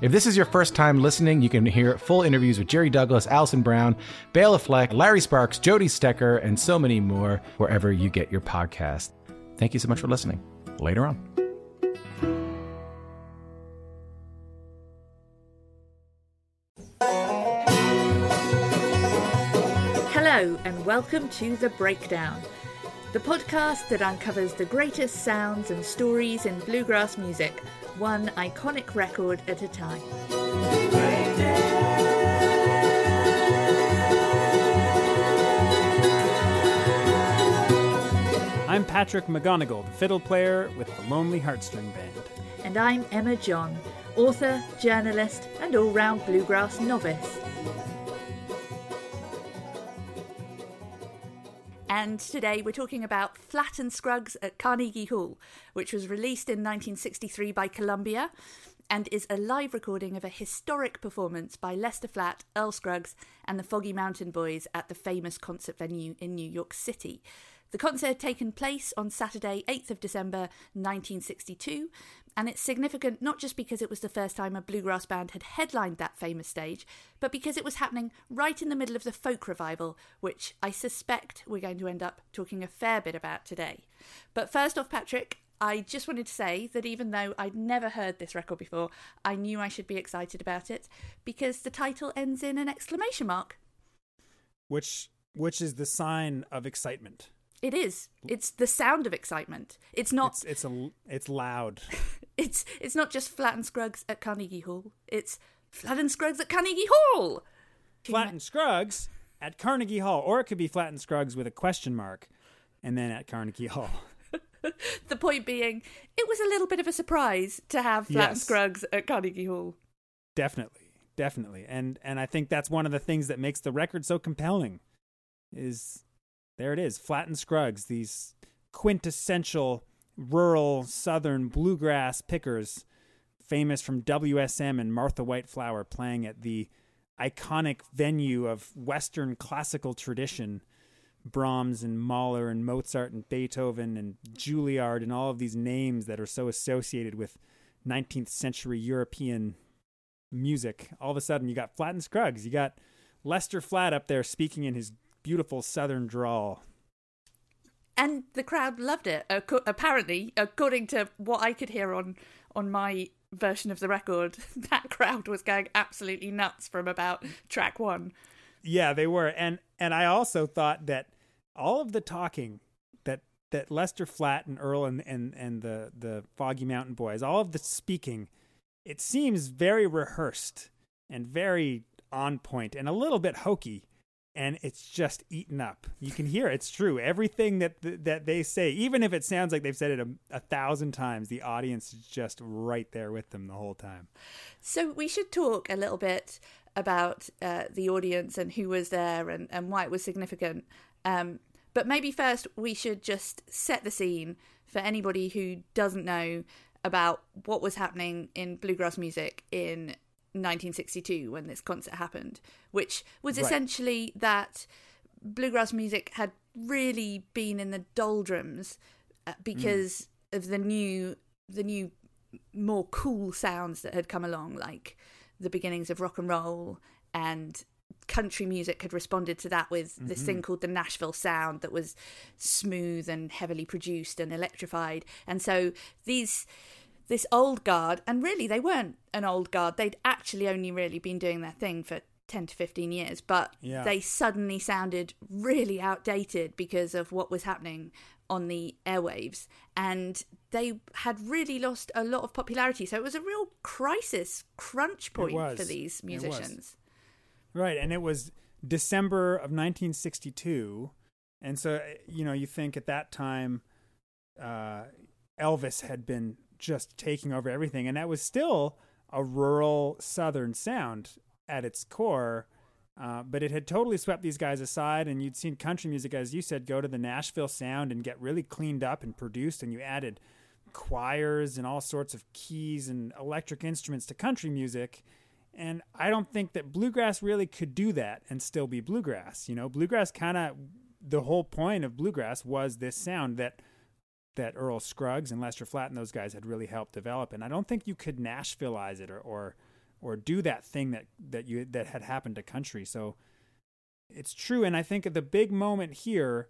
If this is your first time listening, you can hear full interviews with Jerry Douglas, Alison Brown, Bela Fleck, Larry Sparks, Jody Stecher, and so many more wherever you get your podcast. Thank you so much for listening. Later on. Hello, and welcome to The Breakdown, the podcast that uncovers the greatest sounds and stories in bluegrass music, one iconic record at a time. I'm Patrick M'Gonigle, the fiddle player with the Lonely Heartstring Band. And I'm Emma John, author, journalist, and all round bluegrass novice. And today we're talking about Flatt and Scruggs at Carnegie Hall, which was released in 1963 by Columbia and is a live recording of a historic performance by Lester Flatt, Earl Scruggs, and the Foggy Mountain Boys at the famous concert venue in New York City. The concert had taken place on Saturday, 8th of December 1962, and it's significant not just because it was the first time a bluegrass band had headlined that famous stage, but because it was happening right in the middle of the folk revival, which I suspect we're going to end up talking a fair bit about today. But first off, Patrick, I just wanted to say that even though I'd never heard this record before, I knew I should be excited about it because the title ends in an exclamation mark. Which which is the sign of excitement. It is. It's the sound of excitement. It's not. It's it's a it's loud. It's it's not just Flatt and Scruggs at Carnegie Hall. It's Flatt and Scruggs at Carnegie Hall. Flatt and Scruggs at Carnegie Hall, or it could be Flatt and Scruggs with a question mark, and then at Carnegie Hall. the point being, it was a little bit of a surprise to have Flatt and Scruggs at Carnegie Hall. Definitely, definitely, and and I think that's one of the things that makes the record so compelling. Is there it is, Flatt and Scruggs, these quintessential rural southern bluegrass pickers, famous from WSM and Martha White Flour, playing at the iconic venue of Western classical tradition. Brahms and Mahler and Mozart and Beethoven and Juilliard and all of these names that are so associated with 19th century European music. All of a sudden, you got Flatt and Scruggs. You got Lester Flatt up there speaking in his beautiful southern drawl. and the crowd loved it. Uh, apparently, according to what I could hear on on my version of the record, that crowd was going absolutely nuts from about track one. Yeah, they were, and and I also thought that all of the talking that that Lester Flatt and Earl and and and the the Foggy Mountain Boys, all of the speaking, it seems very rehearsed and very on point and a little bit hokey. And it's just eaten up. You can hear it. it's true. Everything that that they say, even if it sounds like they've said it a, a thousand times, the audience is just right there with them the whole time. So we should talk a little bit about uh, the audience and who was there and, and why it was significant. Um, but maybe first we should just set the scene for anybody who doesn't know about what was happening in bluegrass music in 1962 when this concert happened, which was Right. essentially that bluegrass music had really been in the doldrums uh, because of the new the new more cool sounds that had come along like the beginnings of rock and roll and country music had responded to that with this thing called the Nashville sound that was smooth and heavily produced and electrified. And so these this old guard and really they weren't an old guard. They'd actually only really been doing their thing for 10 to 15 years but Yeah. they suddenly sounded really outdated because of what was happening on the airwaves. And they had really lost a lot of popularity. So it was a real crisis crunch point for these musicians. Right, and it was December of 1962, and so you know you think at that time uh, Elvis had been just taking over everything, and that was still a rural Southern sound at its core. Uh, but it had totally swept these guys aside, and you'd seen country music, as you said, go to the Nashville sound and get really cleaned up and produced, and you added choirs and all sorts of keys and electric instruments to country music. And I don't think that bluegrass really could do that and still be bluegrass. You know, bluegrass kind of the whole point of bluegrass was this sound that that Earl Scruggs and Lester Flatt and those guys had really helped develop. And I don't think you could Nashvilleize it or or, or do that thing that that you that had happened to country. So it's true. And I think the big moment here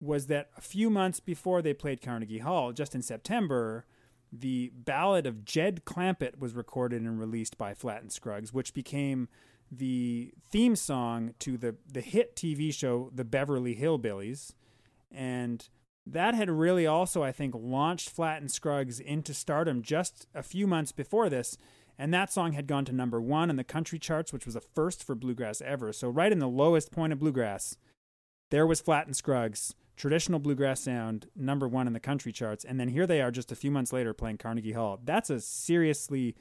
was that a few months before they played Carnegie Hall, just in September, the Ballad of Jed Clampett was recorded and released by Flatt and Scruggs, which became the theme song to the, the hit TV show The Beverly Hillbillies. And that had really also, I think, launched Flatt and Scruggs into stardom just a few months before this. And that song had gone to number one in the country charts, which was a first for bluegrass ever. So, right in the lowest point of bluegrass, there was Flatt and Scruggs traditional bluegrass sound, number one in the country charts, and then here they are just a few months later playing Carnegie Hall. That's a seriously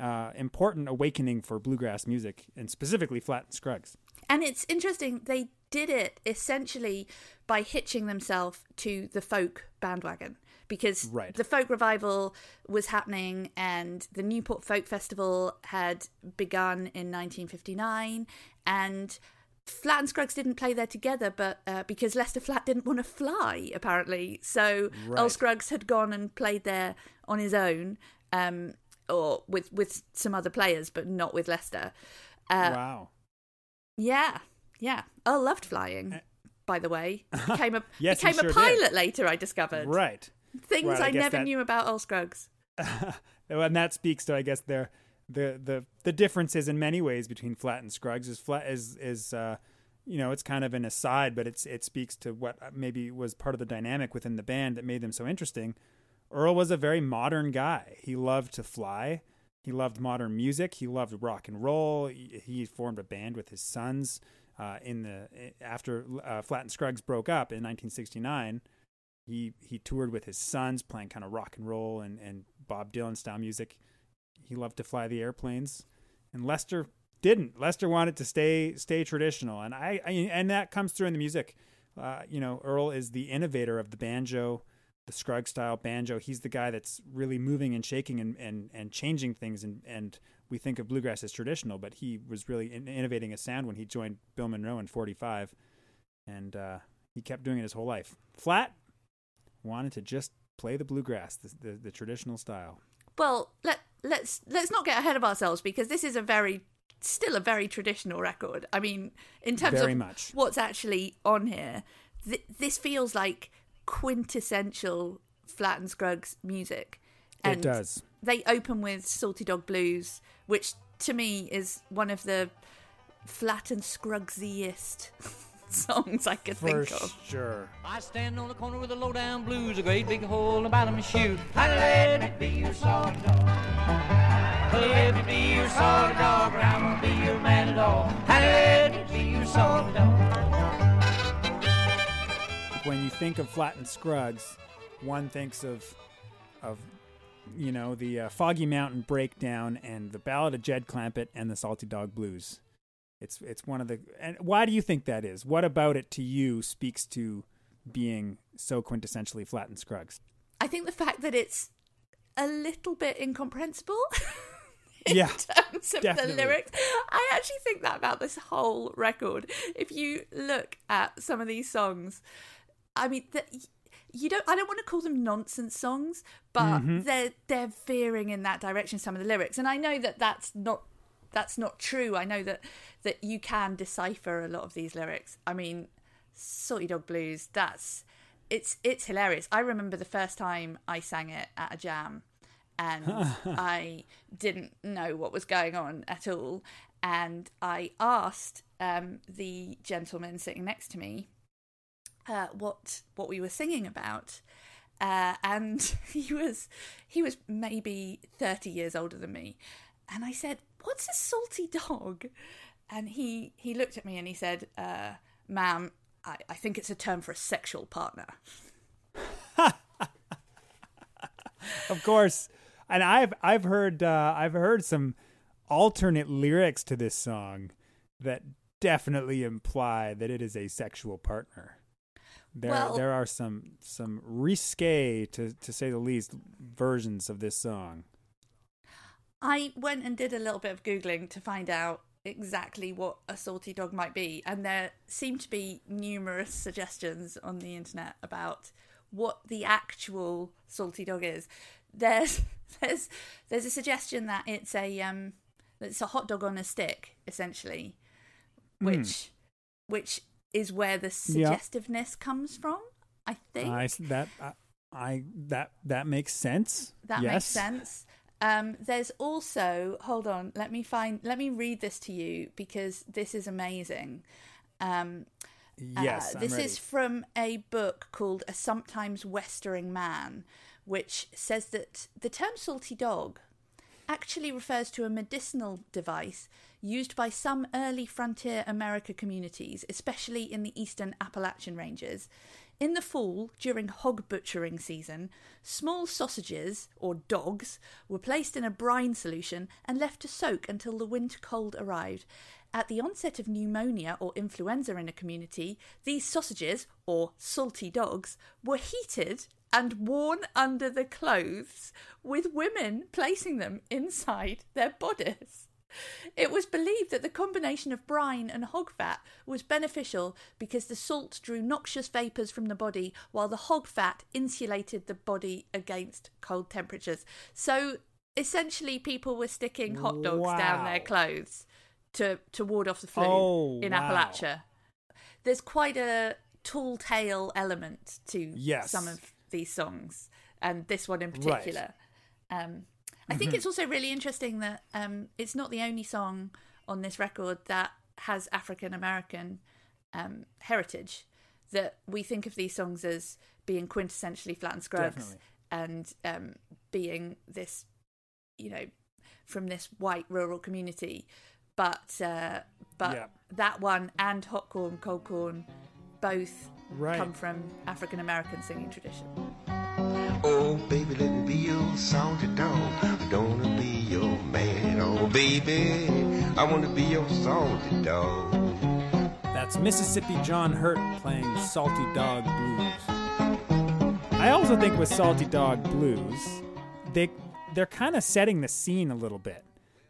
uh, important awakening for bluegrass music, and specifically Flatt and Scruggs. And it's interesting, they did it essentially by hitching themselves to the folk bandwagon because right. the folk revival was happening and the Newport Folk Festival had begun in 1959 and Flatt and Scruggs didn't play there together, but uh, because Lester Flatt didn't want to fly, apparently, so right. Earl Scruggs had gone and played there on his own, um, or with with some other players, but not with Lester. Uh, wow. Yeah, yeah. Earl loved flying. Uh, by the way, became a yes, became sure a pilot did. later. I discovered right things well, I, I never that... knew about Earl Scruggs. and that speaks to, I guess, their the the the differences in many ways between Flatt and Scruggs is Flatt is is uh, you know it's kind of an aside, but it's it speaks to what maybe was part of the dynamic within the band that made them so interesting. Earl was a very modern guy. He loved to fly. He loved modern music. He loved rock and roll. He, he formed a band with his sons uh, in the after uh, Flatt and Scruggs broke up in 1969. He he toured with his sons, playing kind of rock and roll and, and Bob Dylan style music he loved to fly the airplanes, and Lester didn't. Lester wanted to stay stay traditional, and I, I and that comes through in the music. Uh, you know, Earl is the innovator of the banjo, the Scruggs style banjo. He's the guy that's really moving and shaking and and, and changing things. And and we think of bluegrass as traditional, but he was really in- innovating a sound when he joined Bill Monroe in '45, and uh, he kept doing it his whole life. Flatt wanted to just play the bluegrass, the, the, the traditional style. Well, let let's let's not get ahead of ourselves because this is a very still a very traditional record. I mean, in terms very of much. what's actually on here, th- this feels like quintessential Flatt and Scruggs music. And it does. They open with Salty Dog Blues, which to me is one of the Flatt and Scruggsiest songs I could For think of. Sure. I stand on the corner with a low down blues, a great big hole in the bottom of my shoe. I Let me be your solid dog. Let me be your solid dog, or I'm gonna be your man at matador. Let me be your solid dog. When you think of Flatt and Scruggs, one thinks of of you know the uh, Foggy Mountain Breakdown and the Ballad of Jed Clampett and the Salty Dog Blues. It's it's one of the and why do you think that is? What about it to you speaks to being so quintessentially Flatt and Scruggs? I think the fact that it's a little bit incomprehensible. in Yeah, terms of definitely. the lyrics. I actually think that about this whole record. If you look at some of these songs, I mean, the, you don't. I don't want to call them nonsense songs, but Mm-hmm. they're they're veering in that direction. Some of the lyrics, and I know that that's not that's not true. I know that that you can decipher a lot of these lyrics. I mean, Salty Dog Blues. That's it's it's hilarious. I remember the first time I sang it at a jam, and I didn't know what was going on at all. And I asked um, the gentleman sitting next to me uh, what what we were singing about, uh, and he was he was maybe thirty years older than me, and I said, "What's a salty dog?" And he he looked at me and he said, uh, "Ma'am, I, I think it's a term for a sexual partner." Of course, and I've I've heard uh, I've heard some alternate lyrics to this song that definitely imply that it is a sexual partner. There, Well- there are some some risque, to to say the least, versions of this song. I went and did a little bit of Googling to find out exactly what a salty dog might be, and there seem to be numerous suggestions on the internet about what the actual salty dog is. There's there's there's a suggestion that it's a um it's a hot dog on a stick, essentially. Which which is where the Yeah. suggestiveness comes from, I think. I that I, I that that makes sense. That yes. makes sense. Um, there's also hold on, let me find let me read this to you because this is amazing. Um, Yes, uh, this is from a book called A Sometimes Westering Man, which says that the term salty dog actually refers to a medicinal device used by some early frontier America communities, especially in the eastern Appalachian ranges. In the fall, during hog butchering season, small sausages, or dogs, were placed in a brine solution and left to soak until the winter cold arrived. At the onset of pneumonia or influenza in a community, these sausages, or salty dogs, were heated and worn under the clothes, with women placing them inside their bodies. It was believed that the combination of brine and hog fat was beneficial because the salt drew noxious vapours from the body, while the hog fat insulated the body against cold temperatures. So essentially, people were sticking hot dogs down their clothes to, to ward off the flu Oh, in wow. Appalachia. There's quite a tall tale element to Yes. some of these songs, and this one in Right. particular. Um, I think it's also really interesting that um, it's not the only song on this record that has African American um, heritage. That we think of these songs as being quintessentially Flatt and Scruggs Definitely. and um, being this, you know, from this white rural community. But uh, but Yeah. that one and Hot Corn, Cold Corn, both Right. come from African American singing tradition. Oh, baby, let me be your salty dog. I don't wanna be your man. Oh, baby, I wanna be your salty dog. That's Mississippi John Hurt playing Salty Dog Blues. I also think with Salty Dog Blues, they they're kind of setting the scene a little bit.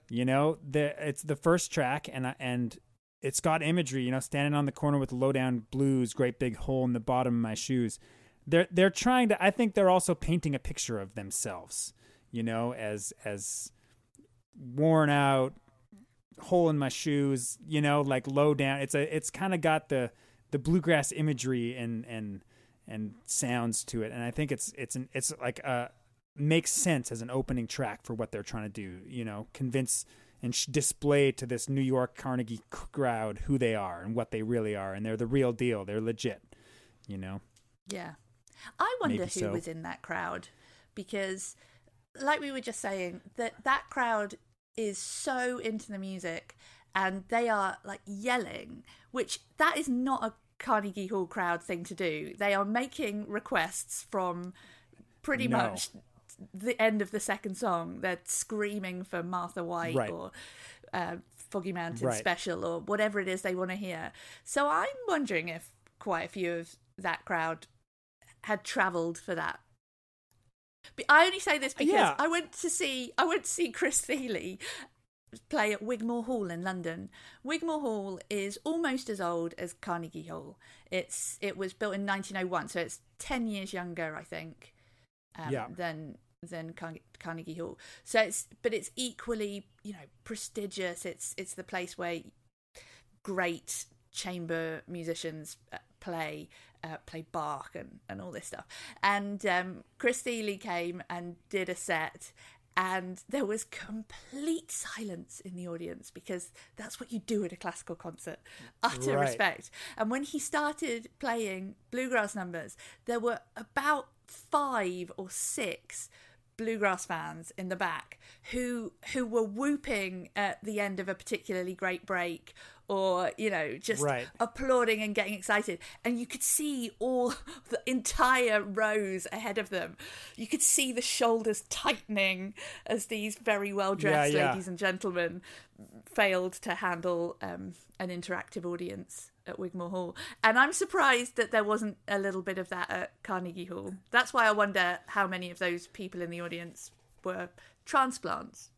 You know, the it's the first track and and it's got imagery. You know, standing on the corner with the lowdown blues, great big hole in the bottom of my shoes. They're they're trying to. I think they're also painting a picture of themselves. You know, as as worn out, hole in my shoes, you know, like low down. It's a it's kind of got the the bluegrass imagery and and and sounds to it, and I think it's it's an it's like a makes sense as an opening track for what they're trying to do. You know, convince and sh- display to this New York Carnegie crowd who they are and what they really are, and they're the real deal. They're legit. You know. Yeah. I wonder Maybe who so. was in that crowd because like we were just saying that that crowd is so into the music and they are like yelling which that is not a Carnegie Hall crowd thing to do. They are making requests from pretty No. much the end of the second song. They're screaming for Martha White Right. or uh, Foggy Mountain Right. Special or whatever it is they want to hear. So I'm wondering if quite a few of that crowd had travelled for that. But I only say this because Yeah. I went to see I went to see Chris Thile play at Wigmore Hall in London. Wigmore Hall is almost as old as Carnegie Hall. It's it was built in 1901, so it's 10 years younger, I think, um, Yeah. than than Carnegie, Carnegie Hall. So it's but it's equally you know prestigious. It's it's the place where great chamber musicians uh, play uh, play Bach and, and all this stuff. And um, Chris Thile came and did a set, and there was complete silence in the audience because that's what you do at a classical concert. Utter Right. respect. And when he started playing bluegrass numbers, there were about five or six bluegrass fans in the back who who were whooping at the end of a particularly great break or you know just Right. applauding and getting excited. And you could see all the entire rows ahead of them. You could see the shoulders tightening as these very well dressed Yeah, yeah. ladies and gentlemen failed to handle um, an interactive audience at Wigmore Hall. And I'm surprised that there wasn't a little bit of that at Carnegie Hall. That's why I wonder how many of those people in the audience were transplants.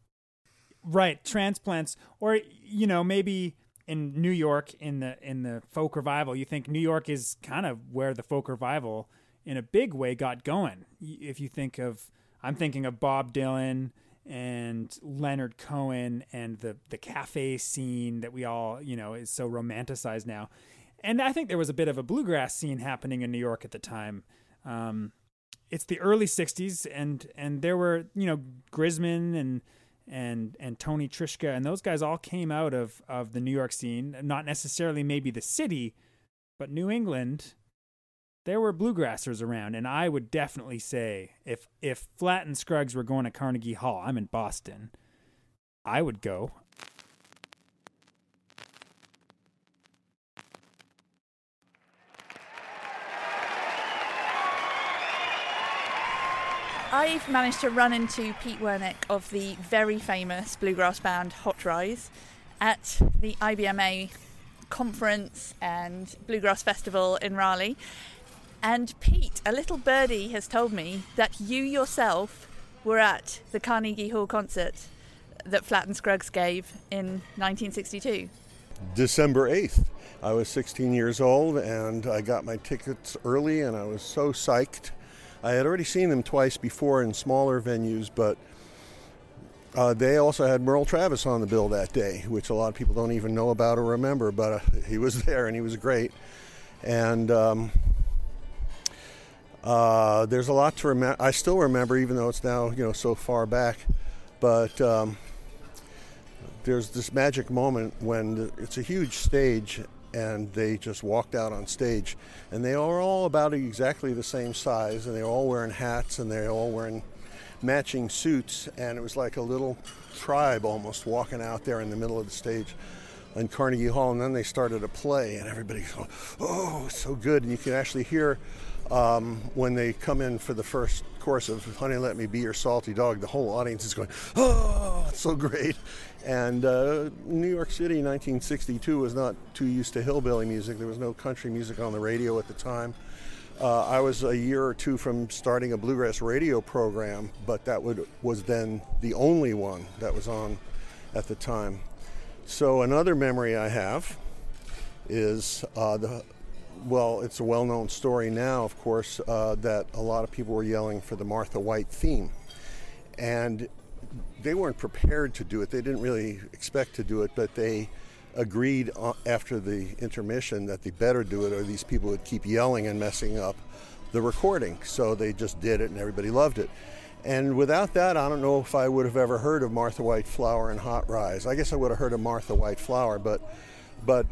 Right, transplants, or you know, maybe in New York in the in the folk revival, you think New York is kind of where the folk revival, in a big way, got going. If you think of, I'm thinking of Bob Dylan and Leonard Cohen and the the cafe scene that we all you know is so romanticized now, and I think there was a bit of a bluegrass scene happening in New York at the time. Um, it's the early '60s, and and there were you know Grisman and and and Tony Trischka and those guys all came out of of the New York scene, not necessarily maybe the city, but New England. There were bluegrassers around, and I would definitely say if if Flatt and Scruggs were going to Carnegie Hall, I'm in Boston, I would go. I've managed to run into Pete Wernick of the very famous bluegrass band Hot Rize at the IBMA conference and bluegrass festival in Raleigh. And Pete, a little birdie, has told me that you yourself were at the Carnegie Hall concert that Flatt and Scruggs gave in 1962. December 8th. I was 16 years old and I got my tickets early and I was so psyched. I had already seen them twice before in smaller venues, but uh, they also had Merle Travis on the bill that day, which a lot of people don't even know about or remember, but uh, he was there and he was great. And um, uh, there's a lot to remember. I still remember, even though it's now you know so far back, but. Um, there's this magic moment when it's a huge stage and they just walked out on stage. And they are all about exactly the same size and they're all wearing hats and they're all wearing matching suits. And it was like a little tribe almost walking out there in the middle of the stage in Carnegie Hall. And then they started a play and everybody's going oh so good. And you can actually hear um, when they come in for the first course of Honey Let Me Be Your Salty Dog, the whole audience is going, oh, it's so great. And uh, New York City, 1962, was not too used to hillbilly music. There was no country music on the radio at the time. Uh, I was a year or two from starting a bluegrass radio program, but that would, was then the only one that was on at the time. So another memory I have is uh, the well, it's a well known story now, of course, uh, that a lot of people were yelling for the Martha White theme. And they weren't prepared to do it. They didn't really expect to do it, but they agreed uh, after the intermission that they better do it or these people would keep yelling and messing up the recording. So they just did it and everybody loved it. And without that, I don't know if I would have ever heard of Martha White Flour and Hot Rize. I guess I would have heard of Martha White Flour, but but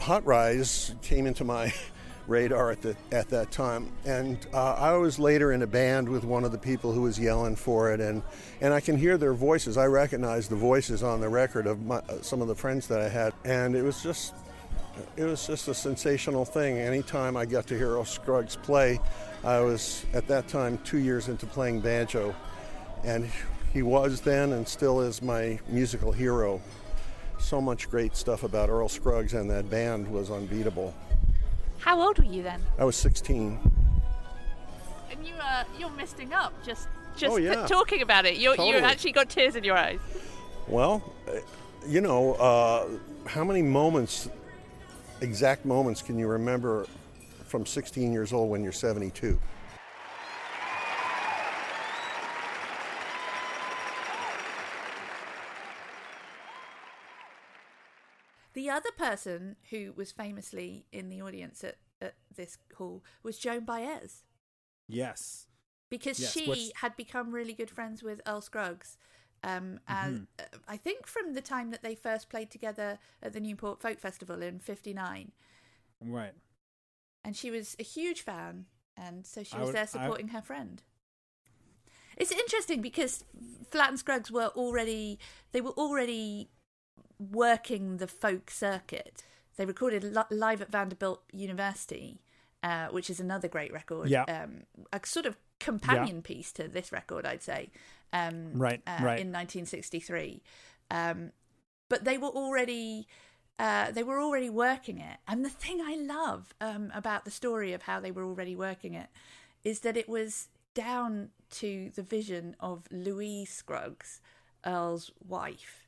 Hot Rize came into my radar at the at that time, and uh, I was later in a band with one of the people who was yelling for it, and and I can hear their voices. I recognize the voices on the record of my, uh, some of the friends that I had, and it was just it was just a sensational thing. Anytime I got to hear Earl Scruggs play, I was at that time two years into playing banjo, and he was then and still is my musical hero. So much great stuff about Earl Scruggs and that band was unbeatable. How old were you then? I was 16. And you uh, you're misting up just just Oh, yeah. talking about it. You you Totally. actually got tears in your eyes. Well, uh, you know, uh, how many moments, exact moments, can you remember from 16 years old when you're 72? The other person who was famously in the audience at, at this hall was Joan Baez. Yes. because Yes, she had become really good friends with Earl Scruggs. Um, as Mm-hmm. uh, I think from the time that they first played together at the Newport Folk Festival in '59, Right. and she was a huge fan, and so she was would- there I- supporting her friend. It's interesting because Flatt and Scruggs were already they were already working the folk circuit. They recorded li- live at Vanderbilt University, uh, which is another great record. Yeah. Um, a sort of companion piece to this record, I'd say. Um, Right, uh, right. In 1963, um, but they were already. Uh, they were already working it, and the thing I love um, about the story of how they were already working it is that it was down to the vision of Louise Scruggs, Earl's wife.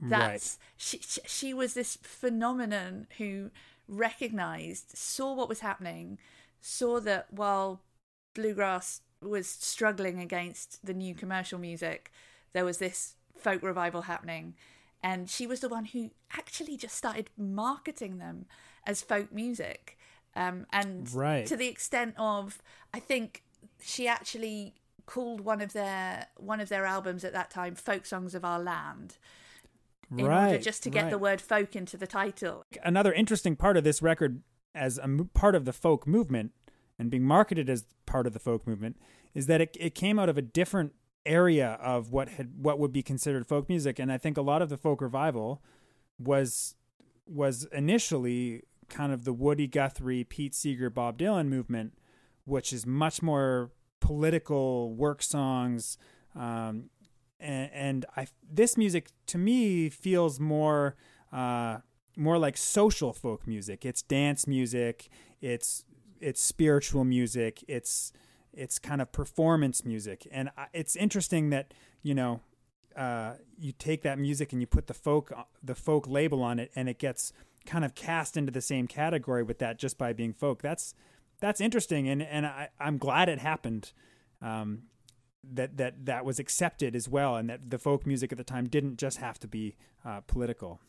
That's she, she. She was this phenomenon who recognized, saw what was happening, saw that while bluegrass was struggling against the new commercial music, there was this folk revival happening, and she was the one who actually just started marketing them as folk music. Um, and Right. to the extent of, I think she actually called one of their one of their albums at that time "Folk Songs of Our Land," in right. order just to get right. the word "folk" into the title. another interesting part of this record as a mo- part of the folk movement and being marketed as part of the folk movement is that it, it came out of a different area of what had what would be considered folk music and i think a lot of the folk revival was was initially kind of the woody guthrie pete seeger bob dylan movement which is much more political work songs um, and, and I this music to me feels more uh, more like social folk music. It's dance music. It's it's spiritual music. It's it's kind of performance music, and I, it's interesting that you know uh, you take that music and you put the folk the folk label on it, and it gets kind of cast into the same category with that just by being folk. That's that's interesting, and and I, I'm glad it happened. Um, that that that was accepted as well, and that the folk music at the time didn't just have to be uh, political.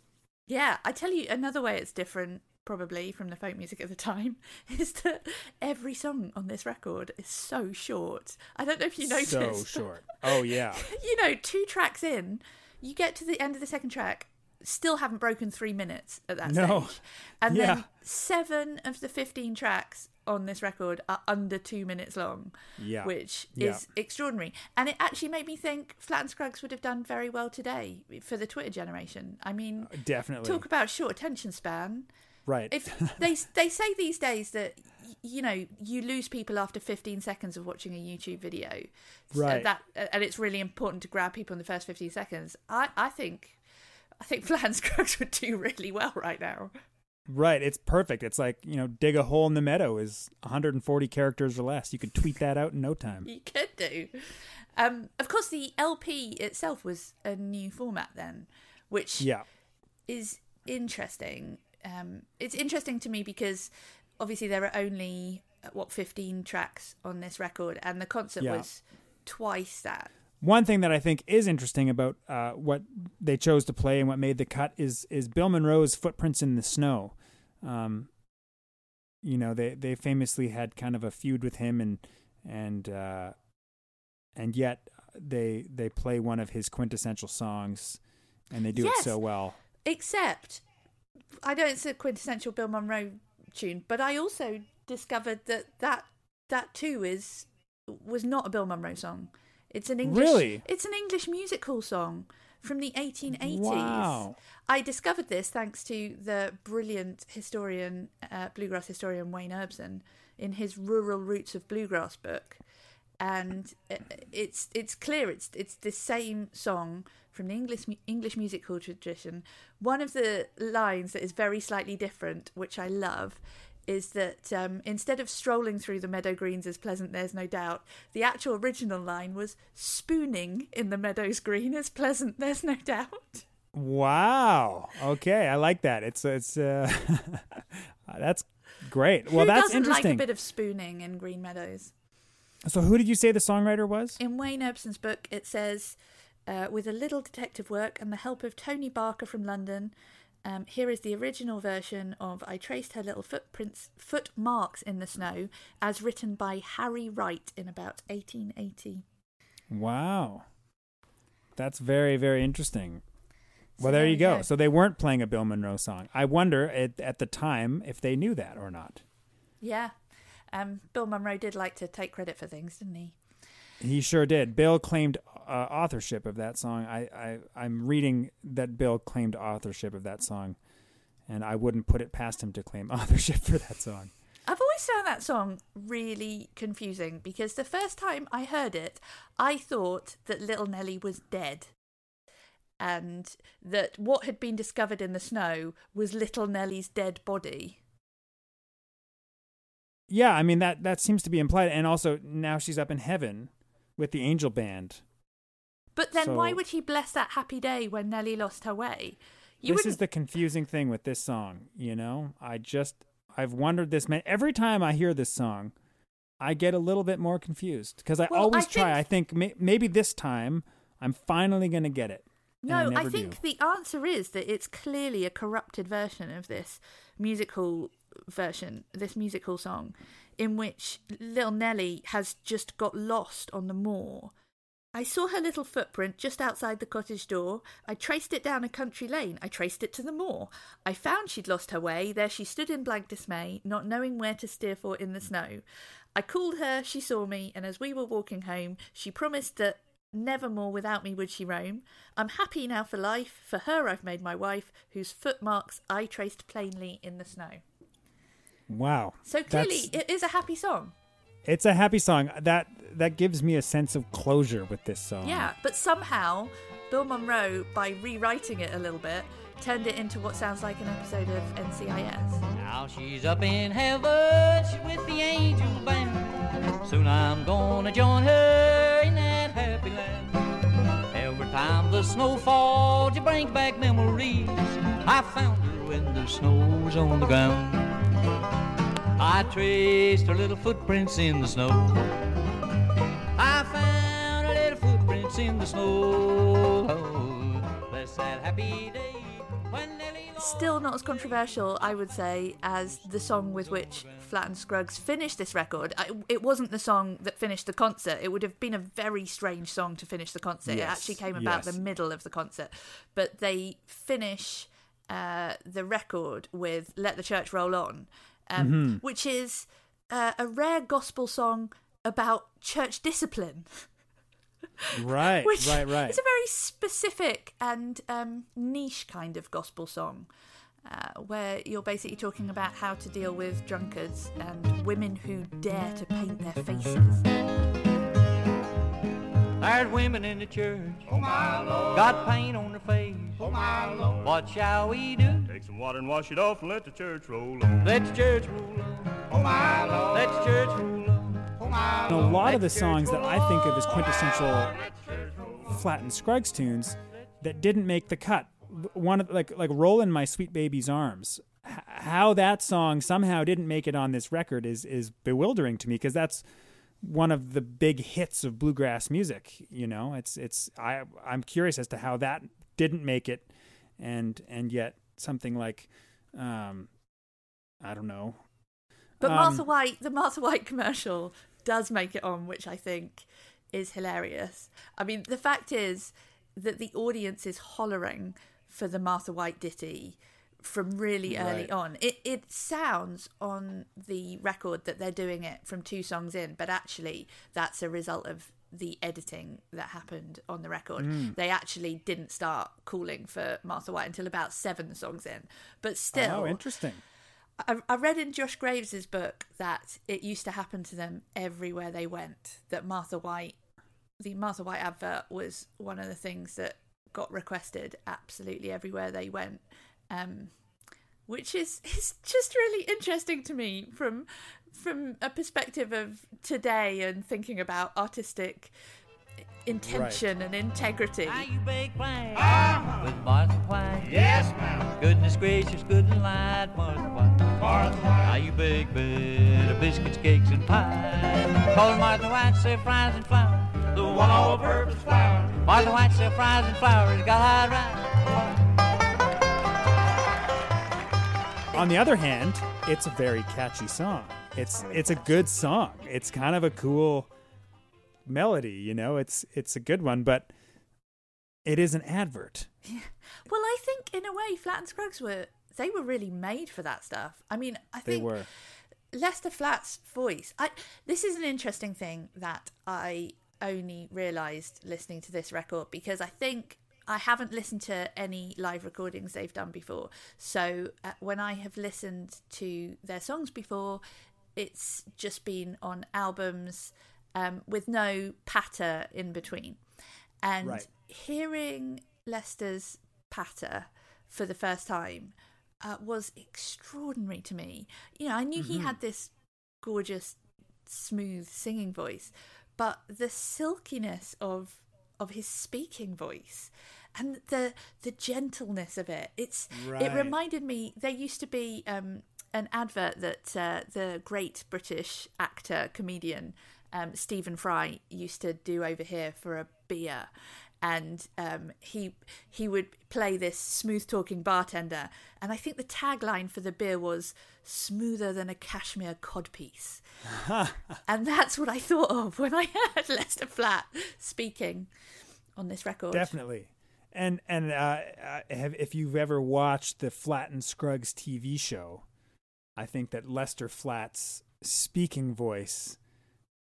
Yeah, I tell you another way it's different probably from the folk music at the time is that every song on this record is so short. I don't know if you noticed. So short. Oh yeah. you know, two tracks in, you get to the end of the second track, still haven't broken three minutes at that No. stage. And Yeah. then seven of the 15 tracks on this record are under two minutes long, Yeah. which Yeah. is extraordinary. And it actually made me think Flatt and Scruggs would have done very well today for the Twitter generation. I mean, uh, Definitely. talk about short attention span. right. If they they say these days that you know you lose people after 15 seconds of watching a YouTube video, So uh, Right. That uh, and it's really important to grab people in the first 15 seconds. I I think I think Flatt and Scruggs would do really well right now. Right. It's perfect. It's like you know, dig a hole in the meadow is 140 characters or less. You could tweet that out in no time. You could do. Um, of course, the LP itself was a new format then, which Yeah. is interesting. Um, it's interesting to me because obviously there are only uh, what 15 tracks on this record, and the concert Yeah. was twice that. One thing that I think is interesting about uh, what they chose to play and what made the cut is is Bill Monroe's footprints in the snow. Um, you know, they they famously had kind of a feud with him, and and uh, and yet they they play one of his quintessential songs, and they do Yes. it so well. Except, I know it's a quintessential Bill Monroe tune, but I also discovered that that that too is was not a Bill Monroe song. It's an English. Really? It's an English music hall song from the 1880s. Wow. I discovered this thanks to the brilliant historian, uh, bluegrass historian Wayne Erbsen, in his Rural Roots of Bluegrass book, and it's it's clear it's it's the same song from the English English music hall tradition. One of the lines that is very slightly different, which I love. Is that um, instead of strolling through the meadow greens as pleasant, there's no doubt, the actual original line was spooning in the meadows green as pleasant, there's no doubt. Wow. Okay, I like that. It's it's uh, that's great. Well, Who that's doesn't interesting. like a bit of spooning in Green Meadows? so, who did you say the songwriter was? In Wayne Erbsen's book, it says, uh, with a little detective work and the help of Tony Barker from London, um, here is the original version of I Traced Her Little Footprints, Footmarks in the Snow, as written by Harry Wright in about 1880. Wow. That's very, very interesting. So Well, there there you you go. go. So they weren't playing a Bill Monroe song. I wonder at, at the time if they knew that or not. Yeah. Um, Bill Monroe did like to take credit for things, didn't he? He sure did. Bill claimed uh, authorship of that song. I, I I'm reading that Bill claimed authorship of that song, and I wouldn't put it past him to claim authorship for that song. I've always found that song really confusing because the first time I heard it, I thought that Little Nelly was dead. And that what had been discovered in the snow was Little Nelly's dead body. Yeah, I mean that that seems to be implied, and also now she's up in heaven with the angel band. But then why would he bless that happy day when Nelly lost her way? You this wouldn't is the confusing thing with this song. You know, I just I've wondered this. Man, every time I hear this song, I get a little bit more confused because I Well, I always try. think- I think may, maybe this time I'm finally going to get it. No, I, never think do. the answer is that it's clearly a corrupted version of this musical version, this musical song, in which Little Nelly has just got lost on the moor. I saw her little footprint just outside the cottage door. I traced it down a country lane. I traced it to the moor. I found she'd lost her way. There she stood in blank dismay, not knowing where to steer for in the snow. I called her, she saw me, and as we were walking home, she promised that never more without me would she roam. I'm happy now for life. For her I've made my wife, whose footmarks I traced plainly in the snow. wow. So clearly, That's- it is a happy song. It's a happy song. That that gives me a sense of closure with this song. Yeah, but somehow Bill Monroe, by rewriting it a little bit, turned it into what sounds like an episode of NCIS. Now she's up in heaven, she's with the angel band. Soon I'm gonna join her in that happy land. Every time the snow falls, you bring back memories. I found her when the snow's on the ground. I traced her little footprints in the snow. I found her little footprints in the snow. Bless that happy day Still not as controversial, I would say, as the song with which Flatt and Scruggs finished this record. I, it wasn't the song that finished the concert. It would have been a very strange song to finish the concert. It actually came about yes. the middle of the concert. But they finish uh, the record with Let the Church Roll On, um, Mm-hmm. which is uh, a rare gospel song about church discipline. Right. Which right. Right. It's a very specific and um, niche kind of gospel song. Uh, where you're basically talking about how to deal with drunkards and women who dare to paint their faces. There's women in the church. Oh, my Lord. Got paint on their face. What shall we do? Take some water and wash it off and let the church roll on. Let the church roll on. oh my Let the church roll on. And a lot of the songs that I think of as quintessential Flatt and Scruggs tunes that didn't make the cut. One of like like "Rollin' My Sweet Baby's Arms." H- how that song somehow didn't make it on this record is is bewildering to me because that's one of the big hits of bluegrass music. You know, it's it's I I'm curious as to how that didn't make it, and and yet something like, um, I don't know. But Um, Martha White, the Martha White commercial does make it on, which I think is hilarious. I mean, the fact is that the audience is hollering for the Martha White ditty from really early Right. on. It it sounds on the record that they're doing it from two songs in, but actually that's a result of the editing that happened on the record. Mm. They actually didn't start calling for Martha White until about seven songs in. But still, oh, interesting. I, I read in Josh Graves's book that it used to happen to them everywhere they went. That Martha White, the Martha White advert was one of the things that got requested absolutely everywhere they went, um, which is is just really interesting to me from from a perspective of today and thinking about artistic intention and integrity. Now you bake plans with Martha White. Yes, ma'am. Goodness gracious, good and light, Martha White. Martha White. Now you bake better biscuits, cakes, and pie. Call Martha White, self-rising flour. The one all-purpose flour. Martha White, self-rising flour. It's got right. On the other hand, it's a very catchy song. It's it's a good song. It's kind of a cool melody, you know. It's it's a good one, but it is an advert. Well, I think in a way, Flatt and Scruggs were they were really made for that stuff. I mean, I They think were. Lester Flatt's voice. I this is an interesting thing that I only realised listening to this record because I think I haven't listened to any live recordings they've done before. So uh, when I have listened to their songs before, it's just been on albums um, with no patter in between. And Right. hearing Lester's patter for the first time uh, was extraordinary to me. You know, I knew he had this gorgeous, smooth singing voice, but the silkiness of of his speaking voice and the the gentleness of it. It's it reminded me. There used to be um, an advert that uh, the great British actor comedian um, Stephen Fry used to do over here for a beer. And um, he he would play this smooth talking bartender, and I think the tagline for the beer was "smoother than a cashmere codpiece," and that's what I thought of when I heard Lester Flatt speaking on this record. Definitely. And and uh, uh, have, if you've ever watched the Flatt and Scruggs TV show, I think that Lester Flatt's speaking voice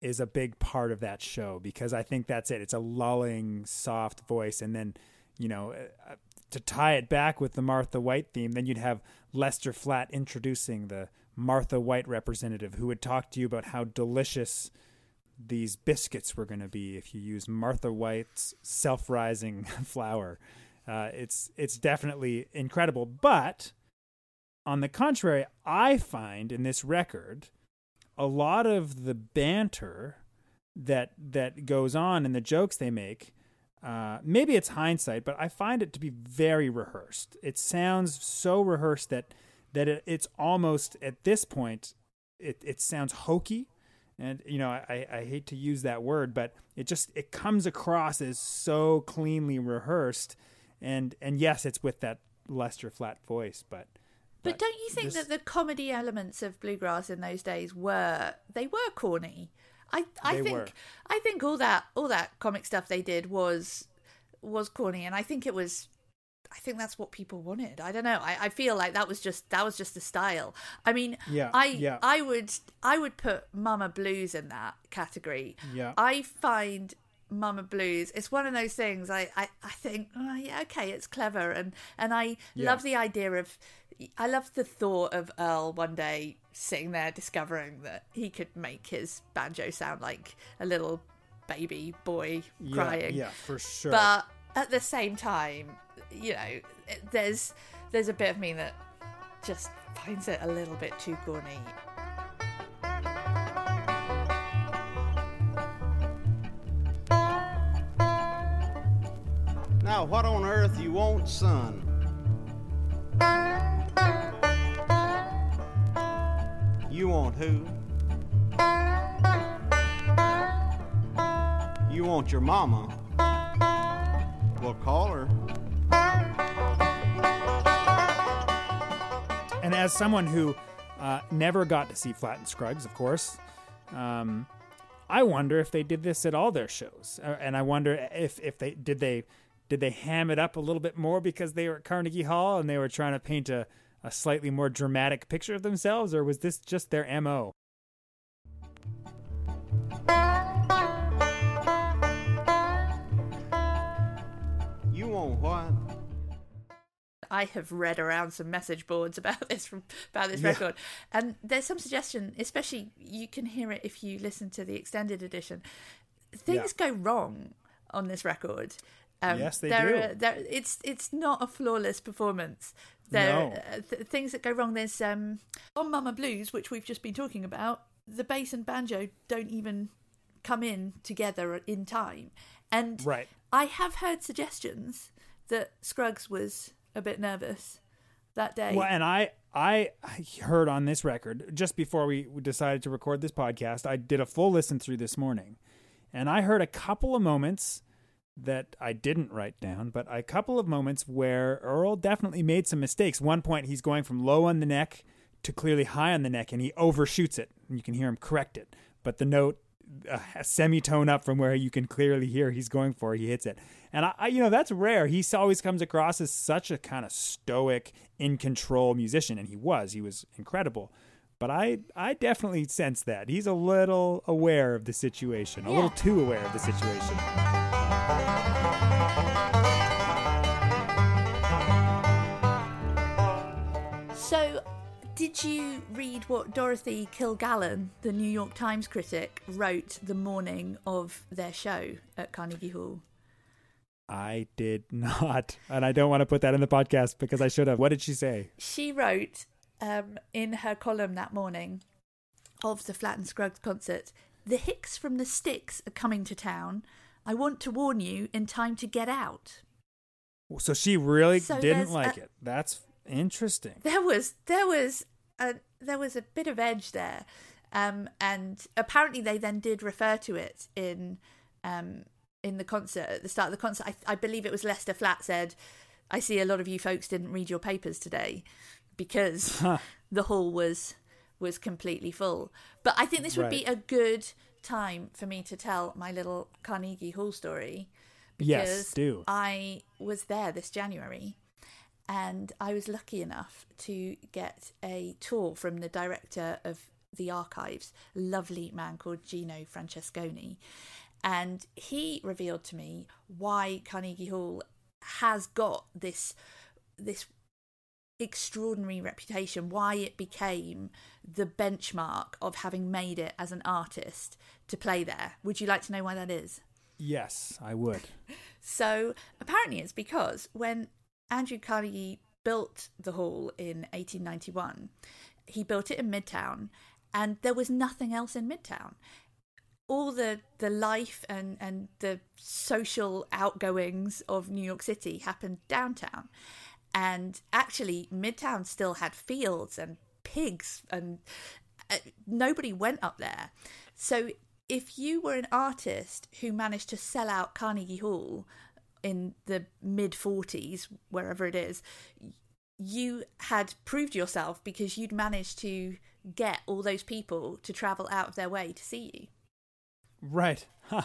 is a big part of that show because I think that's it. It's a lulling, soft voice, and then you know uh, to tie it back with the Martha White theme, then you'd have Lester Flatt introducing the Martha White representative who would talk to you about how delicious these biscuits were going to be if you use Martha White's self-rising flour. Uh, it's it's definitely incredible, but on the contrary, I find in this record a lot of the banter that that goes on and the jokes they make. Uh, maybe it's hindsight, but I find it to be very rehearsed. It sounds so rehearsed that that it, it's almost at this point it it sounds hokey and you know I, I hate to use that word but it just it comes across as so cleanly rehearsed and and yes it's with that lester flatt voice but But don't you think this- that the comedy elements of bluegrass in those days were they were corny? I I They think were. I think all that all that comic stuff they did was was corny, and I think it was. I think that's what people wanted. I don't know. I, I feel like that was just that was just the style. I mean, Yeah, I yeah. I would I would put Mama Blues in that category. Yeah. I find Mama Blues. It's one of those things. I I, I think oh, yeah okay it's clever and and I Yeah. love the idea of I love the thought of Earl one day sitting there discovering that he could make his banjo sound like a little baby boy yeah, crying. yeah for sure But at the same time, you know, there's there's a bit of me that just finds it a little bit too corny. Now, what on earth you want, son? You want who? You want your mama? Well, call her. and as someone who uh, never got to see Flatt and Scruggs, of course, um, I wonder if they did this at all their shows, uh, and I wonder if if they did they did they ham it up a little bit more because they were at Carnegie Hall and they were trying to paint a, a slightly more dramatic picture of themselves, or was this just their mo? What? I have read around some message boards about this from about this Yeah. record, and there's some suggestion. Especially, you can hear it if you listen to the extended edition. Things go wrong on this record. Um, Yes, they there do. Are, there, it's it's not a flawless performance. There No. are uh, th- things that go wrong. There's um, on Mama Blues, which we've just been talking about. The bass and banjo don't even come in together in time, and Right. I have heard suggestions that Scruggs was a bit nervous that day. Well, and I I heard on this record just before we decided to record this podcast, I did a full listen through this morning, and I heard a couple of moments that I didn't write down, but a couple of moments where Earl definitely made some mistakes. One point, he's going from low on the neck to clearly high on the neck, and he overshoots it. And you can hear him correct it, but the note a semitone up from where you can clearly hear he's going for, he hits it. And I, I, you know, that's rare. He always comes across as such a kind of stoic, in control musician, and he was. He was incredible. But I I definitely sense that he's a little aware of the situation, a little too aware of the situation. Did you read what Dorothy Kilgallen, the New York Times critic, wrote the morning of their show at Carnegie Hall? I did not, and I don't want to put that in the podcast because I should have. What did she say? She wrote um, in her column that morning of the Flatt and Scruggs concert The Hicks from the Sticks are coming to town. I want to warn you in time to get out. So she really So didn't like a- it. That's interesting. There was there was a there was a bit of edge there, um, and apparently they then did refer to it in um, in the concert at the start of the concert. I, I believe it was Lester Flatt said, "I see a lot of you folks didn't read your papers today because the hall was was completely full." But I think this would be a good time for me to tell my little Carnegie Hall story because Yes, do. I was there this January and I was lucky enough to get a tour from the director of the archives, a lovely man called Gino Francesconi. And he revealed to me why Carnegie Hall has got this this extraordinary reputation, why it became the benchmark of having made it as an artist to play there. Would you like to know why that is? Yes, I would. So apparently, it's because when Andrew Carnegie built the hall in 1891, he built it in Midtown, and there was nothing else in Midtown. All the the life and and the social outgoings of New York City happened downtown, and actually Midtown still had fields and pigs, and uh, nobody went up there. So if you were an artist who managed to sell out Carnegie Hall in the mid 40s, wherever it is, you had proved yourself because you'd managed to get all those people to travel out of their way to see you. Right. Huh.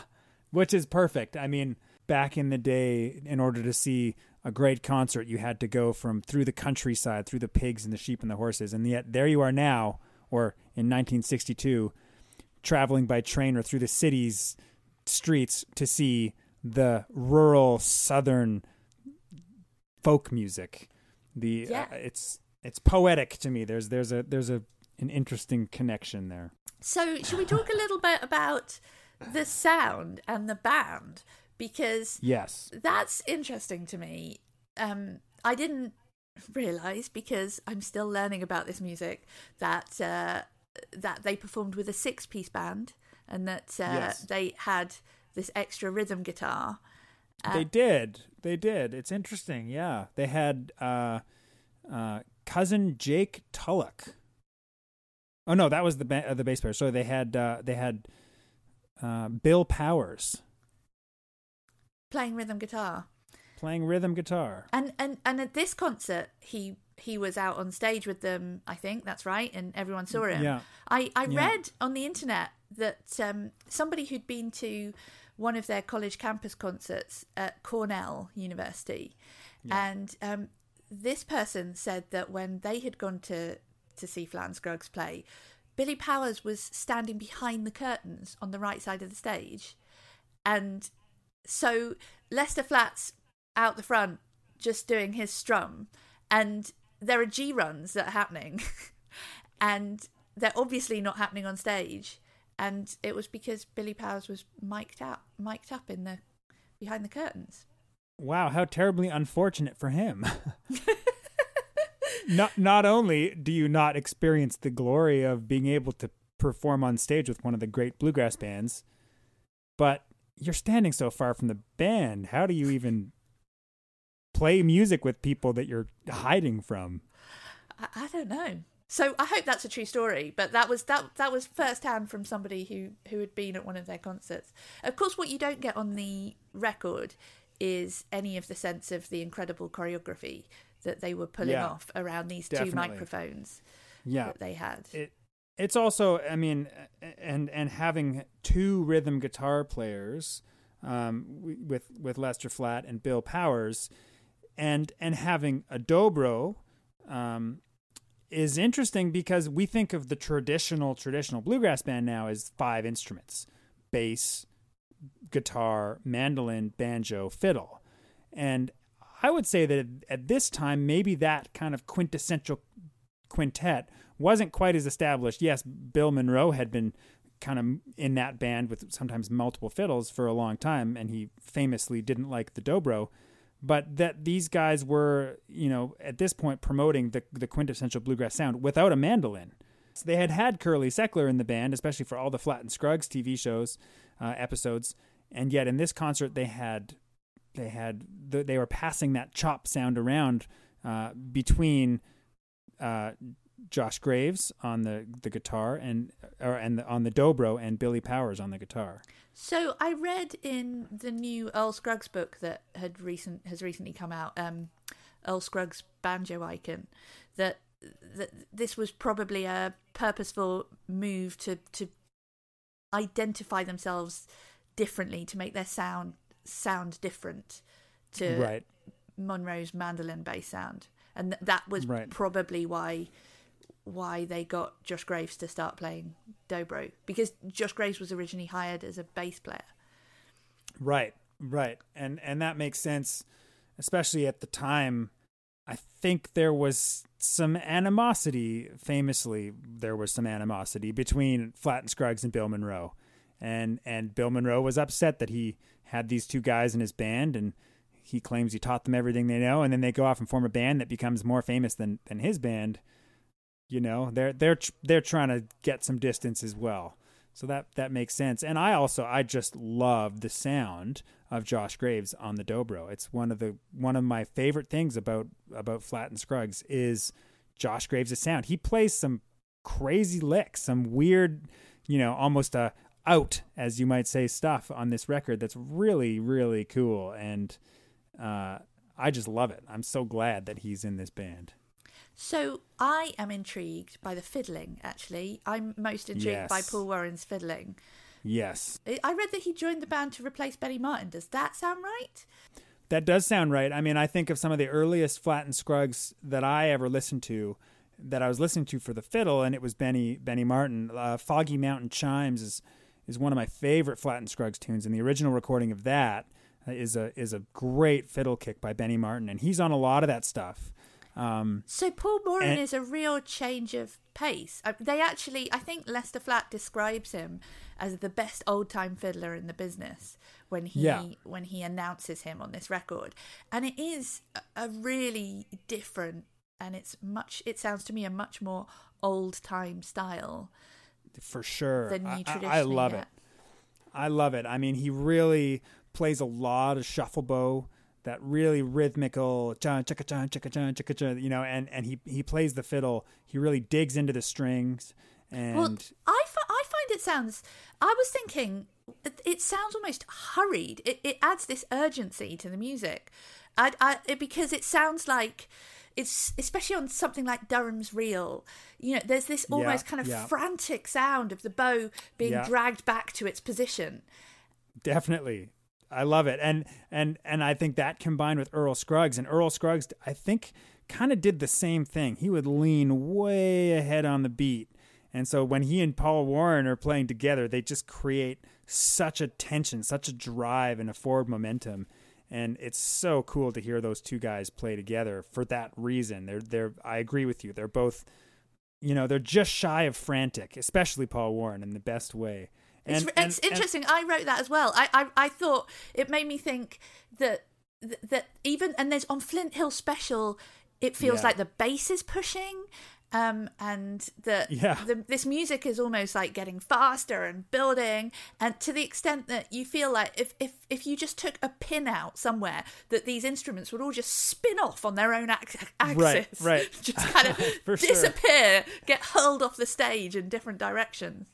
Which is perfect. I mean, back in the day, in order to see a great concert, you had to go from through the countryside, through the pigs and the sheep and the horses. And yet, there you are now, or in 1962, traveling by train or through the city's streets to see the rural southern folk music. The Yeah. uh, it's it's poetic to me. There's there's a there's a an interesting connection there. So, should we talk a little bit about the sound and the band? Because Yes. that's interesting to me. Um, I didn't realize because I'm still learning about this music that uh, that they performed with a six-piece band and that uh, Yes. they had this extra rhythm guitar. Uh, they did. They did. It's interesting. Yeah, they had uh, uh, cousin Jake Tullock. Oh no, that was the ba- uh, the bass player. So they had uh, they had uh, Bill Powers playing rhythm guitar. playing rhythm guitar. And and and at this concert, he he was out on stage with them. I think that's right, and everyone saw him. Yeah. I I Yeah. read on the internet that um, somebody who'd been to one of their college campus concerts at Cornell University, and um, this person said that when they had gone to to see Flan Scruggs play, Billy Powers was standing behind the curtains on the right side of the stage, and so Lester Flatt's out the front just doing his strum. And there are G runs that are happening. And they're obviously not happening on stage and it was because Billy Powers was mic'd out mic'd up in the behind the curtains. Wow, how terribly unfortunate for him. not not only do you not experience the glory of being able to perform on stage with one of the great bluegrass bands, but you're standing so far from the band. How do you even play music with people that you're hiding from? I, I don't know. So I hope that's a true story, but that was that that was firsthand from somebody who who had been at one of their concerts. Of course, what you don't get on the record is any of the sense of the incredible choreography that they were pulling Yeah, off around these definitely. two microphones Yeah. that they had. It it's also I mean and and having two rhythm guitar players um, with with Lester Flatt and Bill Powers and and having a dobro um, is interesting because we think of the traditional traditional bluegrass band now as five instruments: bass, guitar, mandolin, banjo, fiddle. And I would say that at this time maybe that kind of quintessential quintet wasn't quite as established. Yes, Bill Monroe had been kind of in that band with sometimes multiple fiddles for a long time and he famously didn't like the dobro but that these guys were, you know, at this point promoting the the quintessential bluegrass sound without a mandolin. So they had had Curly Seckler in the band, especially for all the Flatt and Scruggs TV shows uh, episodes, and yet in this concert they had they had they were passing that chop sound around uh, between uh, Josh Graves on the, the guitar and or and the, on the dobro and Billy Powers on the guitar. So I read in the new Earl Scruggs book that had recent has recently come out, um, Earl Scruggs Banjo Icon, that that this was probably a purposeful move to to identify themselves differently to make their sound sound different to right. Monroe's mandolin bass sound, and th- that was Right. probably why why they got Josh Graves to start playing dobro because Josh Graves was originally hired as a bass player. Right, right, and and that makes sense, especially at the time. I think there was some animosity. Famously, there was some animosity between Flatt and Scruggs and Bill Monroe, and and Bill Monroe was upset that he had these two guys in his band, and he claims he taught them everything they know, and then they go off and form a band that becomes more famous than than his band. You know, they're they're they're trying to get some distance as well. So that that makes sense. And I also I just love the sound of Josh Graves on the dobro. It's one of the one of my favorite things about about Flatt and Scruggs is Josh Graves' sound. He plays some crazy licks, some weird, you know, almost a out as you might say stuff on this record that's really really cool and uh I just love it. I'm so glad that he's in this band. So I am intrigued by the fiddling. Actually, I'm most intrigued by Paul Warren's fiddling. Yes. I read that he joined the band to replace Benny Martin. Does that sound right? That does sound right. I mean, I think of some of the earliest Flatt and Scruggs that I ever listened to, that I was listening to for the fiddle, and it was Benny Benny Martin. Uh, Foggy Mountain Chimes is is one of my favorite Flatt and Scruggs tunes, and the original recording of that uh, a is a great fiddle kick by Benny Martin, and he's on a lot of that stuff. Um, So Paul Warren And- is a real change of pace. Uh, They actually, I think Lester Flatt describes him as the best old time fiddler in the business when he Yeah. when he announces him on this record, and it is a- really different, and it's much. It sounds to me a much more old time style for sure. than you I- I, I love get. it. I love it. I mean, he really plays a lot of shuffle bow, that really rhythmical, cha cha chicka cha chicka cha, you know, and and he he plays the fiddle. He really digs into the strings, and Well, I, fi- I find it sounds. I was thinking, it, it sounds almost hurried. It, it adds this urgency to the music, I, I, it, because it sounds like it's especially on something like Durham's Reel. You know, there's this Yeah, almost kind of yeah. frantic sound of the bow being Yeah. dragged back to its position. definitely i love it. And and and i think that combined with earl scruggs and earl scruggs i think kind of did the same thing. He would lean way ahead on the beat. And so when he and paul warren are playing together they just create such a tension such a drive and a forward momentum. And it's so cool to hear those two guys play together for that reason. They're they're i agree with you. They're both you know they're just shy of frantic especially paul warren in the best way It's, And- it's and- and- interesting. I wrote that as well. I, I I thought it made me think that that even and there's on Flint Hill Special, it feels Yeah. like the bass is pushing, um, and that Yeah. the, this music is almost like getting faster and building, and to the extent that you feel like if if if you just took a pin out somewhere, that these instruments would all just spin off on their own ax- axis, Right, right. just kind of For sure. disappear, get hurled off the stage in different directions.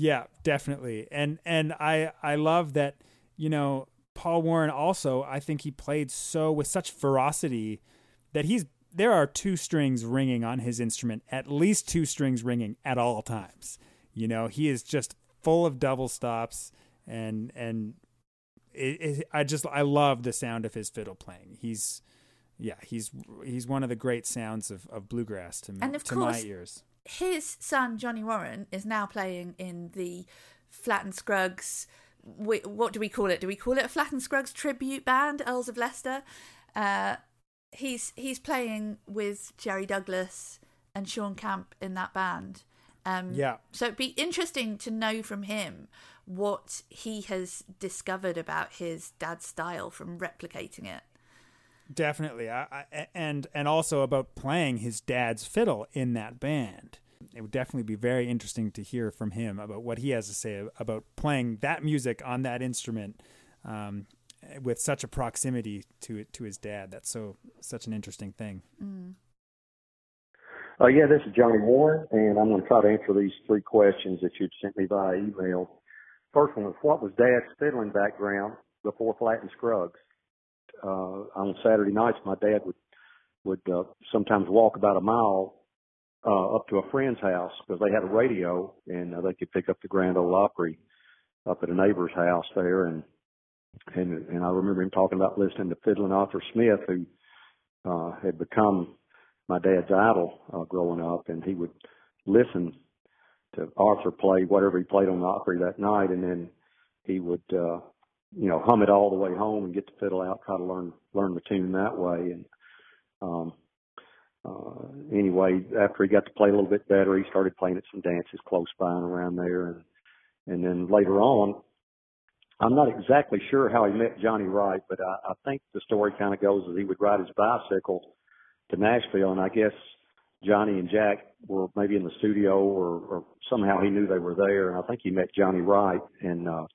Yeah, definitely. And and I I love that, you know, Paul Warren also, I think he played so with such ferocity that he's there are two strings ringing on his instrument, at least two strings ringing at all times. You know, he is just full of double stops and and it, it, I just I love the sound of his fiddle playing. He's yeah, he's he's one of the great sounds of, of bluegrass to, And of to course- my ears. His son Johnny Warren is now playing in the Flatt and Scruggs. What do we call it? Do we call it a Flatt and Scruggs tribute band, Earls of Leicester? Uh, he's he's playing with Jerry Douglas and Shawn Camp in that band. Um, Yeah. So it'd be interesting to know from him what he has discovered about his dad's style from replicating it. Definitely, I, I, and and also about playing his dad's fiddle in that band. It would definitely be very interesting to hear from him about what he has to say about playing that music on that instrument um, with such a proximity to it to his dad. That's so such an interesting thing. Uh, yeah, this is Johnny Warren, and I'm going to try to answer these three questions that you'd sent me via email. First one was, what was Dad's fiddling background before Flatt and Scruggs? Uh, on Saturday nights, my dad would would uh, sometimes walk about a mile uh, up to a friend's house because they had a radio and uh, they could pick up the Grand Ole Opry up at a neighbor's house there, and and and I remember him talking about listening to Fiddling Arthur Smith, who uh, had become my dad's idol uh, growing up, and he would listen to Arthur play whatever he played on the Opry that night, and then he would, uh, you know, hum it all the way home and get the fiddle out, try to learn learn the tune that way. And um, uh, anyway, after he got to play a little bit better, he started playing at some dances close by and around there, and and then later on, I'm not exactly sure how he met Johnny Wright, but I, I think the story kind of goes that he would ride his bicycle to Nashville, and I guess Johnny and Jack were maybe in the studio, or, or somehow he knew they were there, and I think he met Johnny Wright, and uh,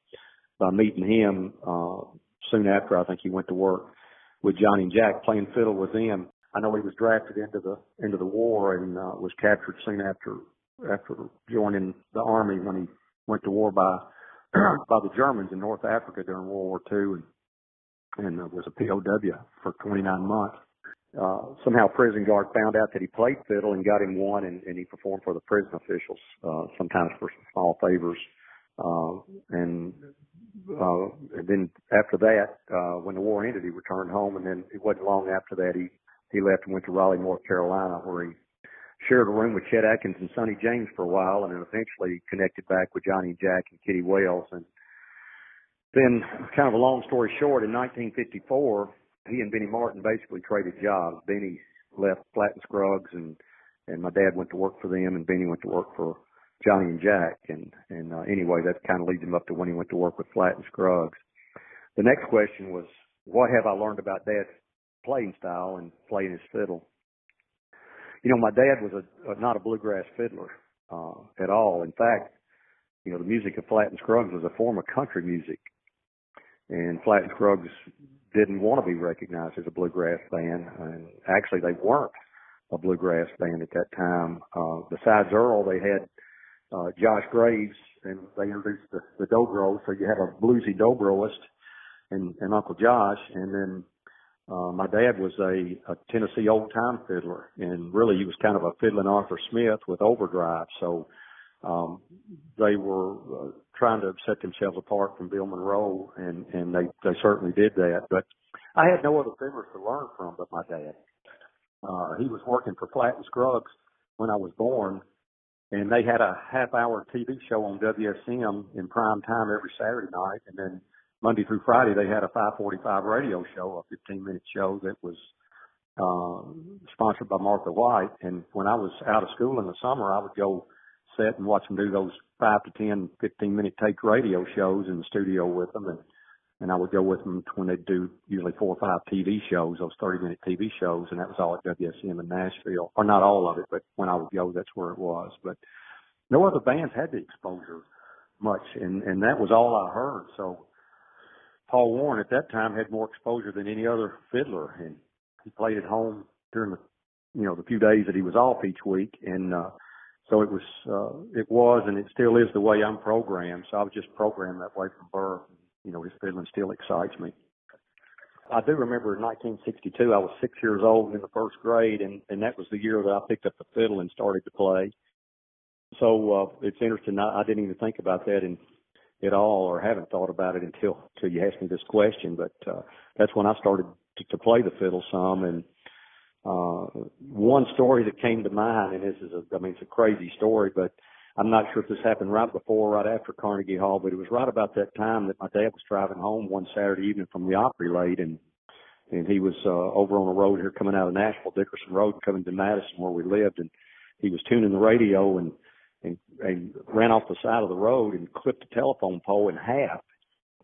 by meeting him uh, soon after, I think he went to work with Johnny and Jack playing fiddle with them. I know he was drafted into the into the war and uh, was captured soon after after joining the army when he went to war by by the Germans in North Africa during World War II, and, and uh, was a POW for 29 months uh, somehow prison guard found out that he played fiddle and got him one and, and he performed for the prison officials, uh, sometimes for some small favors. Uh, and, uh, and then after that, uh, when the war ended, he returned home and then it wasn't long after that he, he left and went to Raleigh, North Carolina where he shared a room with Chet Atkins and Sonny James for a while and then eventually connected back with Johnny and Jack and Kitty Wells. And then kind of a long story short, in 1954, he and Benny Martin basically traded jobs. Benny left Flatt and Scruggs and and my dad went to work for them and Benny went to work for Johnny and Jack and and uh, anyway that kind of leads him up to when he went to work with Flatt and Scruggs. The next question was what have I learned about dad's playing style and playing his fiddle? You know, my dad was a, a not a bluegrass fiddler uh at all. In fact, you know, the music of Flatt and Scruggs was a form of country music. And Flatt and Scruggs didn't want to be recognized as a bluegrass band, and actually they weren't a bluegrass band at that time. Uh, besides Earl, they had uh, Josh Graves, and they introduced the, the dobro. So you had a bluesy dobroist and, and Uncle Josh, and then uh, my dad was a, a Tennessee old time fiddler, and really he was kind of a fiddling Arthur Smith with overdrive. So um, they were uh, trying to set themselves apart from Bill Monroe, and and they they certainly did that. But I had no other fiddlers to learn from but my dad. Uh, he was working for Flatt and Scruggs when I was born, and they had a half-hour TV show on WSM in prime time every Saturday night, and then Monday through Friday they had a 5:45 radio show, a 15-minute show that was uh, sponsored by Martha White. And when I was out of school in the summer, I would go sit and watch them do those five to ten, fifteen minute take radio shows in the studio with them, and and I would go with them when they'd do usually four or five TV shows, those thirty minute TV shows, and that was all at WSM in Nashville, or not all of it, but when I would go, that's where it was. But no other bands had the exposure much, and and that was all I heard. So Paul Warren at that time had more exposure than any other fiddler, and he played at home during the you know the few days that he was off each week, and uh, so it was, uh, it was, and it still is the way I'm programmed. So I was just programmed that way from birth. You know, his fiddling still excites me. I do remember in 1962, I was six years old in the first grade, and, and that was the year that I picked up the fiddle and started to play. So, uh, it's interesting. I, I didn't even think about that in, at all, or haven't thought about it until, until you asked me this question. But, uh, that's when I started to, to play the fiddle some. And, uh, one story that came to mind, and this is a, I mean, it's a crazy story, but I'm not sure if this happened right before or right after Carnegie Hall, but it was right about that time that my dad was driving home one Saturday evening from the Opry late, and and he was uh, over on the road here coming out of Nashville, Dickerson Road, coming to Madison where we lived, and he was tuning the radio and and, and ran off the side of the road and clipped a telephone pole in half,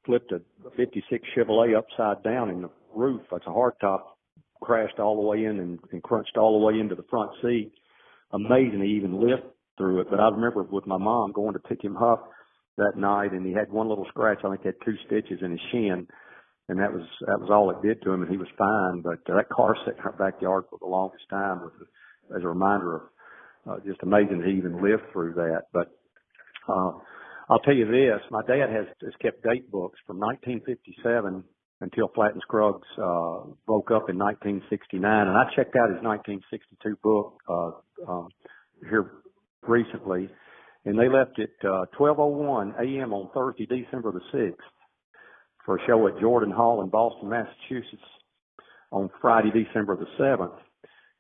flipped a 56 Chevrolet upside down in the roof. That's a hardtop, crashed all the way in and, and crunched all the way into the front seat. Amazing he even lived through it. But I remember with my mom going to pick him up that night and he had one little scratch. I think he had two stitches in his shin. And that was that was all it did to him, and he was fine. But uh, that car sat in our backyard for the longest time, with as a reminder of uh, just amazing that he even lived through that. But uh, I'll tell you this: my dad has has kept date books from 1957 until Flatt and Scruggs uh, broke up in 1969, and I checked out his 1962 book uh, um, here recently, and they left at uh, 12:01 a.m. on Thursday, December the 6th, for a show at Jordan Hall in Boston, Massachusetts, on Friday, December the 7th.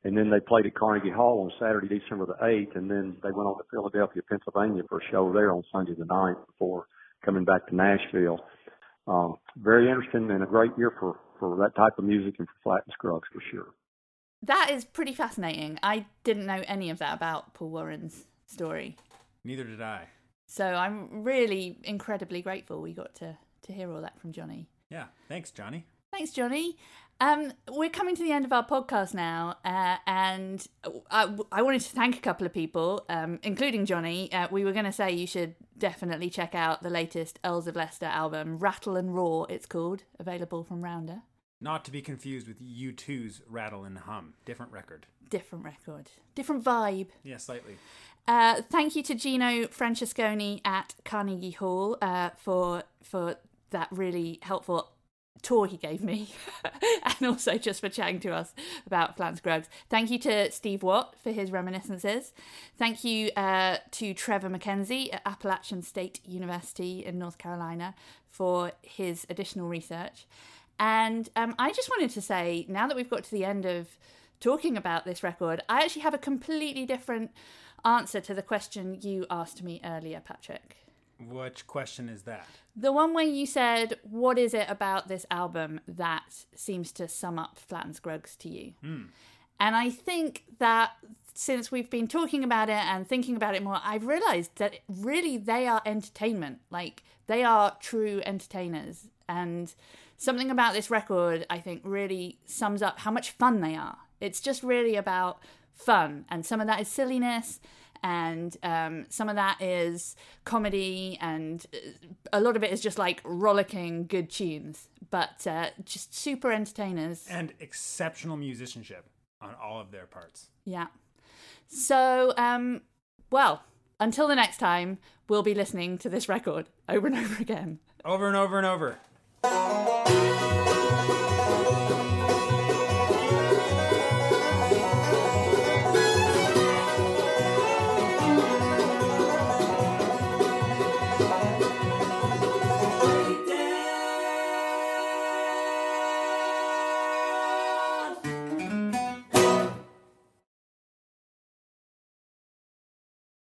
And then they played at Carnegie Hall on Saturday, December the 8th, and then they went on to Philadelphia, Pennsylvania for a show there on Sunday the 9th before coming back to Nashville. Um, very interesting and a great year for, for that type of music and for Flatt and Scruggs for sure. That is pretty fascinating. I didn't know any of that about Paul Warren's story. Neither did I. So I'm really incredibly grateful we got to, to hear all that from Johnny. Yeah, thanks, Johnny. Thanks, Johnny. Um, we're coming to the end of our podcast now, uh, and I, I, wanted to thank a couple of people, um, including Johnny. Uh, we were going to say you should definitely check out the latest Earls of Leicester album, Rattle and Roar, it's called, available from Rounder. Not to be confused with U2's Rattle and Hum. Different record. Different record. Different vibe. Yeah, slightly. Uh, thank you to Gino Francesconi at Carnegie Hall uh, for for that really helpful tour he gave me and also just for chatting to us about Flans Scruggs. Thank you to Steve Watt for his reminiscences. Thank you uh, to Trevor McKenzie at Appalachian State University in North Carolina for his additional research. And um, I just wanted to say, now that we've got to the end of talking about this record, I actually have a completely different answer to the question you asked me earlier, Patrick. Which question is that? The one where you said, What is it about this album that seems to sum up Flatt and Scruggs to you? Hmm. And I think that since we've been talking about it and thinking about it more, I've realized that really they are entertainment. Like, they are true entertainers. And something about this record, I think, really sums up how much fun they are. It's just really about fun. And some of that is silliness and um, some of that is comedy, and uh, a lot of it is just like rollicking good tunes, but uh, just super entertainers and exceptional musicianship on all of their parts. Yeah. So, um, well, until the next time, we'll be listening to this record over and over again. Over and over and over.